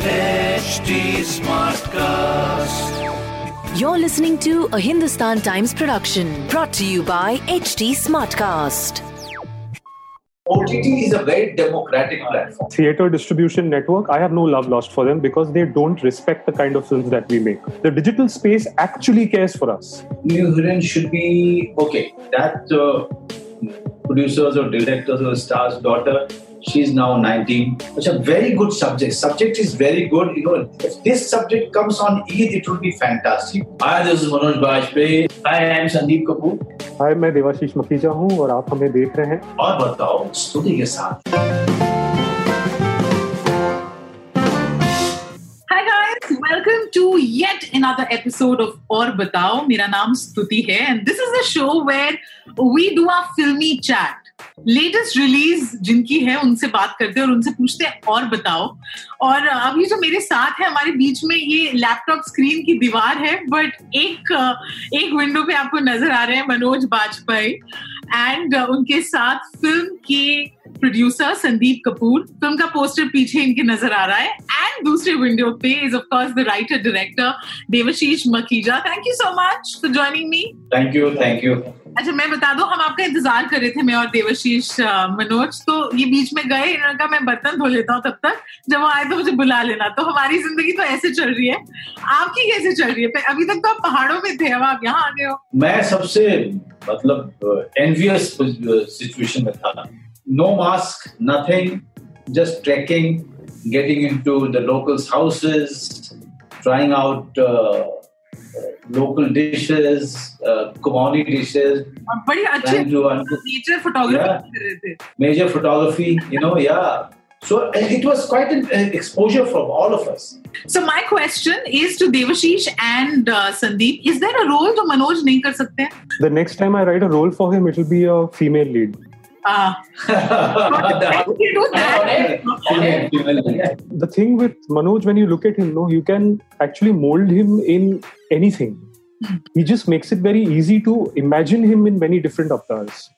HT Smartcast. You're listening to a Hindustan Times production brought to you by HT Smartcast. OTT is a very democratic platform. theater distribution network, I have no love lost for them because they don't respect the kind of films that we make. The digital space actually cares for us. New heroine should be okay. That uh, producers or directors or star's daughter, she's now 19. It's a very good subject. Subject is very good. You know, if this subject comes on Eid, it would be fantastic. Hi, this is Manoj Bajpayee. Hi, I am Sandeep Kapoor. हाय मैं देवाशीष मखीजा हूँ और आप हमें देख रहे हैं और बताओ स्तुति के साथ Hi guys, welcome to yet another episode of Or Batao. मेरा नाम स्तुति है and this is a show where we do our filmy chat. Latest release जिनकी है, उनसे बात करते हैं और उनसे पूछते हैं, और बताओ। और अभी जो मेरे साथ है, हमारे बीच में ये लैपटॉप स्क्रीन की दीवार है बट एक एक विंडो पे आपको नज़र आ रहे हैं मनोज बाजपेयी। एंड उनके साथ फ़िल्म के प्रोड्यूसर संदीप कपूर फ़िल्म का पोस्टर पीछे इनके नज़र आ रहा है. एंड दूसरे विंडो पे is of course the writer director Devashish Makhija thank you so much for joining me thank you thank you अच्छा मैं बता दूँ हम आपका इंतज़ार कर रहे थे मैं और देवशीष मनोज. तो ये बीच में गए इन्होंने कहा मैं बर्तन धो लेता हूँ तब तक. जब वो आए तो मुझे बुला लेना. तो हमारी ज़िंदगी तो ऐसे चल रही है. आपकी कैसे चल रही है? अभी तक तो आप पहाड़ों में थे अब आप यहाँ आ गए हो. मैं सबसे मतलब एनवियस सिचुएशन में था. no mask, nothing, just trekking, getting into the locals' houses, trying out uh, uh local dishes, uh, Kumaoni dishes. very, अच्छी nature photography yeah, Major photography, you know, yeah. So it was quite an uh, exposure from all of us. So my question is to Devashish and uh, Sandeep: Is there a role that Manoj Ninkar? kar? The next time I write a role for him, it will be a female lead. Uh, you do that. The thing with Manoj, when you look at him, no, you can actually mold him in anything. He just makes it very easy to imagine him in many different avatars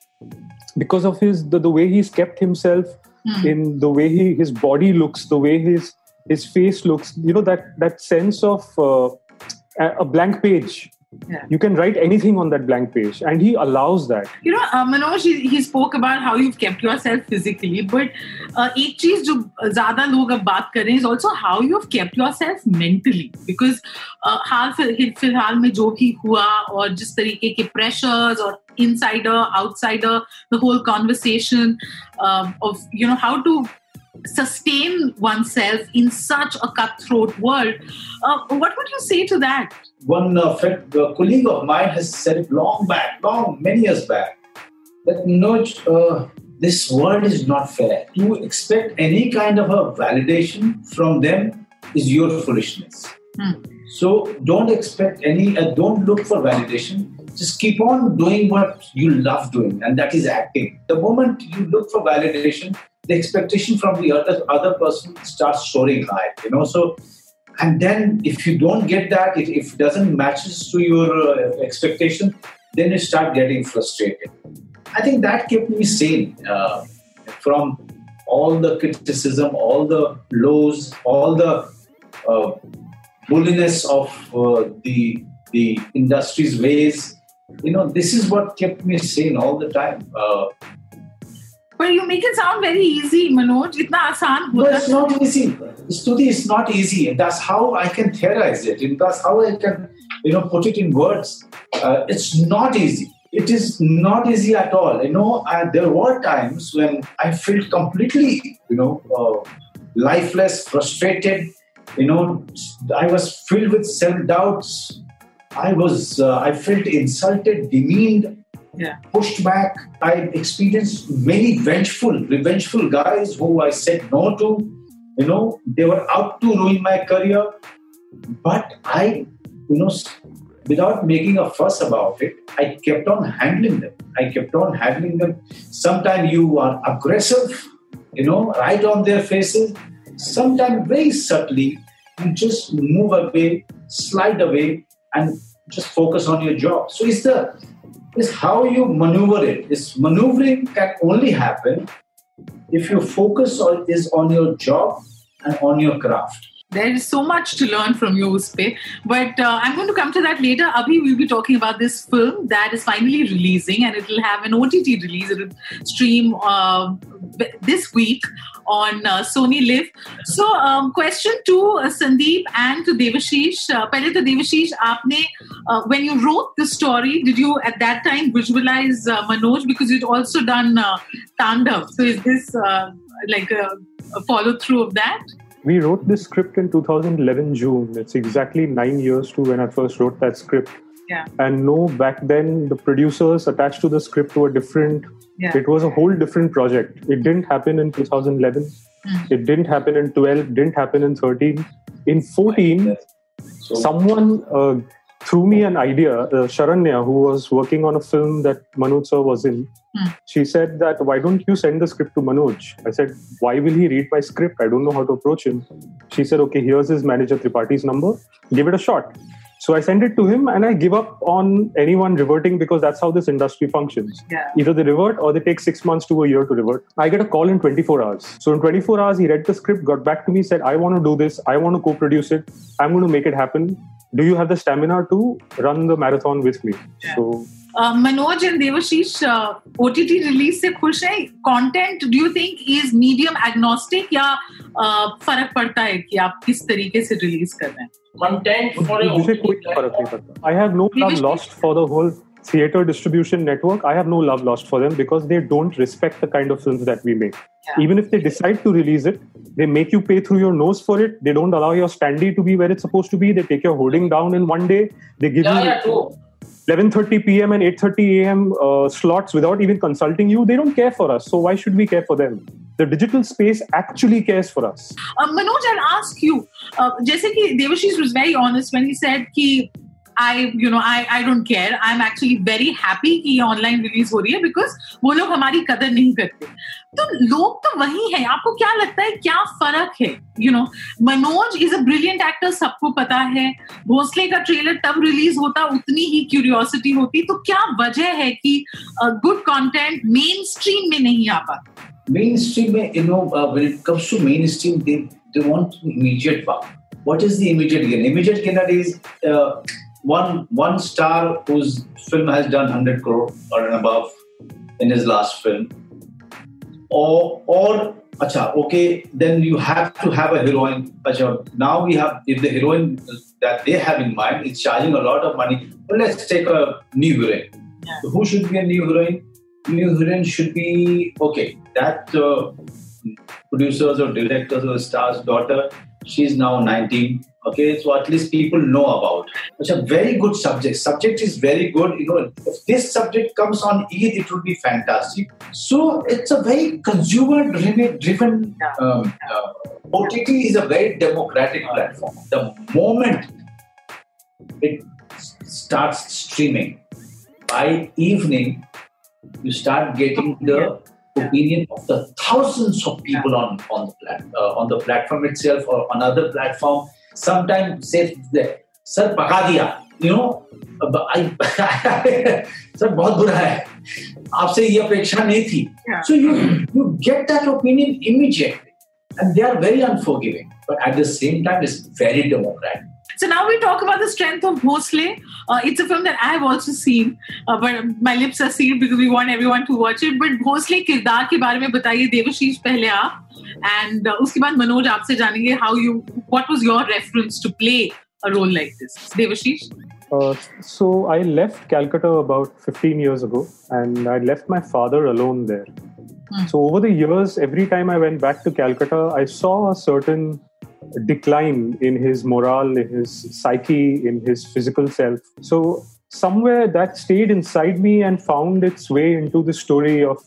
because of his the, the way he's kept himself Hmm. in the way he his body looks, the way his his face looks. You know that that sense of uh, a blank page. Yeah. You can write anything on that blank page, and he allows that. You know, uh, Manoj, he, he spoke about how you've kept yourself physically, but uh, एक चीज जो ज्यादा लोग अब बात कर रहे हैं is also how you've kept yourself mentally because uh, hall fill- फिलहाल में जो भी हुआ और जिस तरीके के pressures और insider outsider the whole conversation um, of you know how to sustain oneself in such a cutthroat world uh, what would you say to that One uh, friend, uh, colleague of mine has said it long back, long, many years back, that no, uh, this world is not fair. To expect any kind of a validation from them is your foolishness. Hmm. So don't expect any, uh, don't look for validation. Just keep on doing what you love doing, and that is acting. The moment you look for validation, the expectation from the other other person starts soaring high. You know, so and then if you don't get that, if, if it doesn't matches to your uh, expectation, then you start getting frustrated. I think that kept me sane uh, from all the criticism, all the lows, all the uh, bulliness of uh, the the industry's ways. You know, this is what kept me sane all the time. Uh, but you make it sound very easy, Manoj. It's not easy. Study is not easy. And that's how I can theorize it. And that's how I can, you know, put it in words. Uh, it's not easy. It is not easy at all. You know, there were times when I felt completely, you know, uh, lifeless, frustrated. You know, I was filled with self doubts. I was, uh, I felt insulted, demeaned yeah. pushed back. I experienced many vengeful, revengeful guys who I said no to. You know, they were out to ruin my career. But I, you know, without making a fuss about it, I kept on handling them. I kept on handling them. Sometimes you are aggressive, you know, right on their faces. Sometimes very subtly, you just move away, slide away, and just focus on your job. So it's the is how you maneuver it. This maneuvering can only happen if your focus on, is on your job and on your craft. There is so much to learn from you, Uspe. But uh, I'm going to come to that later. Abhi, we'll be talking about this film that is finally releasing and it will have an OTT release. It will stream uh, this week on uh, Sony Live. So, um, question to uh, Sandeep and to Devashish. Uh, Devashish, uh, when you wrote the story, did you at that time visualize uh, Manoj? Because you'd also done uh, Tandav. So, is this uh, like a, a follow through of that? We wrote this script in 2011 June. It's exactly nine years to when I first wrote that script. Yeah. And no, back then the producers attached to the script were different. Yeah. It was a whole different project. It didn't happen in 2011. Mm. It didn't happen in 12. Didn't happen in 13. In 14, So, someone uh, threw me an idea. Uh, Sharanya, who was working on a film that Manoj sir was in, Hmm. she said that why don't you send the script to Manoj? I said, why will he read my script? I don't know how to approach him. She said, okay, here's his manager Tripathi's number. Give it a shot. So I send it to him and I give up on anyone reverting because that's how this industry functions. Yeah. Either they revert or they take six months to a year to revert. I get a call in 24 hours. So in 24 hours, he read the script, got back to me, said, I want to do this. I want to co produce it. I'm going to make it happen. Do you have the stamina to run the marathon with me? Yeah. So Uh, and Devashish, uh, OTT release से खुश हैं content do you think is medium agnostic या uh, फ़र्क पड़ता है कि आप किस तरीके से रिलीज़ कर रहे हैं content for मुझे कोई फ़र्क नहीं पड़ता I have no love lost for the whole theater distribution network i have no love lost for them because they don't respect the kind of films that we make Yeah. even if they decide to release it they make you pay through your nose for it they don't allow your standee to be where it's supposed to be they take your hoarding down in one day they give Yeah, you yeah, true. 11:30 p.m. and 8:30 a.m. Uh, slots without even consulting you. They don't care for us. So why should we care for them? The digital space actually cares for us. Uh, Manoj, I'll ask you. Uh, जैसे कि Devashish was very honest when he said कि I, you know, I, I don't care. I'm actually very happy कि ये online release हो रही है because वो लोग हमारी कदर नहीं करते तो लोग तो वही हैं आपको क्या लगता है क्या फ़र्क है you know Manoj is a brilliant actor सबको पता है भोसले का ट्रेलर तब रिलीज़ होता उतनी ही क्यूरियोसिटी होती तो क्या वजह है कि गुड कंटेंट मेन स्ट्रीम में नहीं आ पाता mainstream, you know, uh, when it comes to mainstream, they, they want immediate wow. What is the immediate gain? Immediate gainer is uh, one one star whose film has done 100 crore or above in his last film. Or, or acha, okay, then you have to have a heroine. Acha, now we have, if the heroine that they have in mind is charging a lot of money, well, let's take a new heroine. Yeah. So who should be a new heroine? New heroine should be, okay, that uh, producers or directors or stars daughter she's now 19 okay so at least people know about. It's a very good subject. Subject is very good. You know if this subject comes on Eid it would be fantastic. So it's a very consumer driven um, uh, ott is a very democratic platform. The moment it starts streaming by evening you start getting the opinion of the thousands of people on on the plat, uh, on the platform itself or on other platform. Sometime से सर पका दिया। You no sir बहुत बुरा है। आपसे ये अपेक्षा नहीं थी। So you you get that opinion immediately and they are very unforgiving but at the same time it's very democratic So now we talk about the strength of Bhosle. Uh, it's a film that I have also seen, uh, but my lips are sealed because we want everyone to watch it. But Bhosle किरदार के बारे में बताइए देवशीष पहले आप and uh, उसके बाद मनोज आपसे जानेंगे how you what was your reference to play a role like this Devashish Uh, so I left Calcutta about 15 years ago, and I left my father alone there. Hmm. So over the years, every time I went back to Calcutta, I saw a certain decline in his morale, in his psyche, in his physical self. So somewhere that stayed inside me and found its way into the story of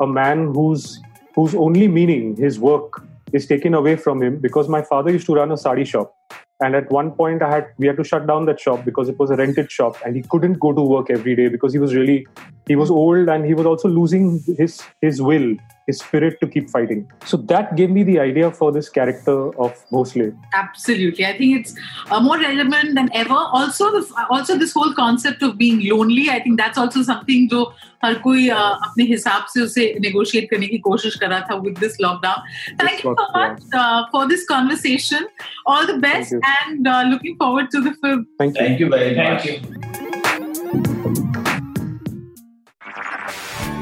a man whose whose only meaning, his work, is taken away from him because my father used to run a sari shop and at one point i had we had to shut down that shop because it was a rented shop and he couldn't go to work every day because he was really he was old and he was also losing his his will his spirit to keep fighting. So that gave me the idea for this character of Bhosle. Absolutely, I think it's uh, more relevant than ever. Also, the, also this whole concept of being lonely. I think that's also something जो हर कोई uh, अपने हिसाब से उसे negotiate करने की कोशिश कर रहा था with this lockdown. Thank you so much uh, for this conversation. All the best and uh, looking forward to the film. Thank you.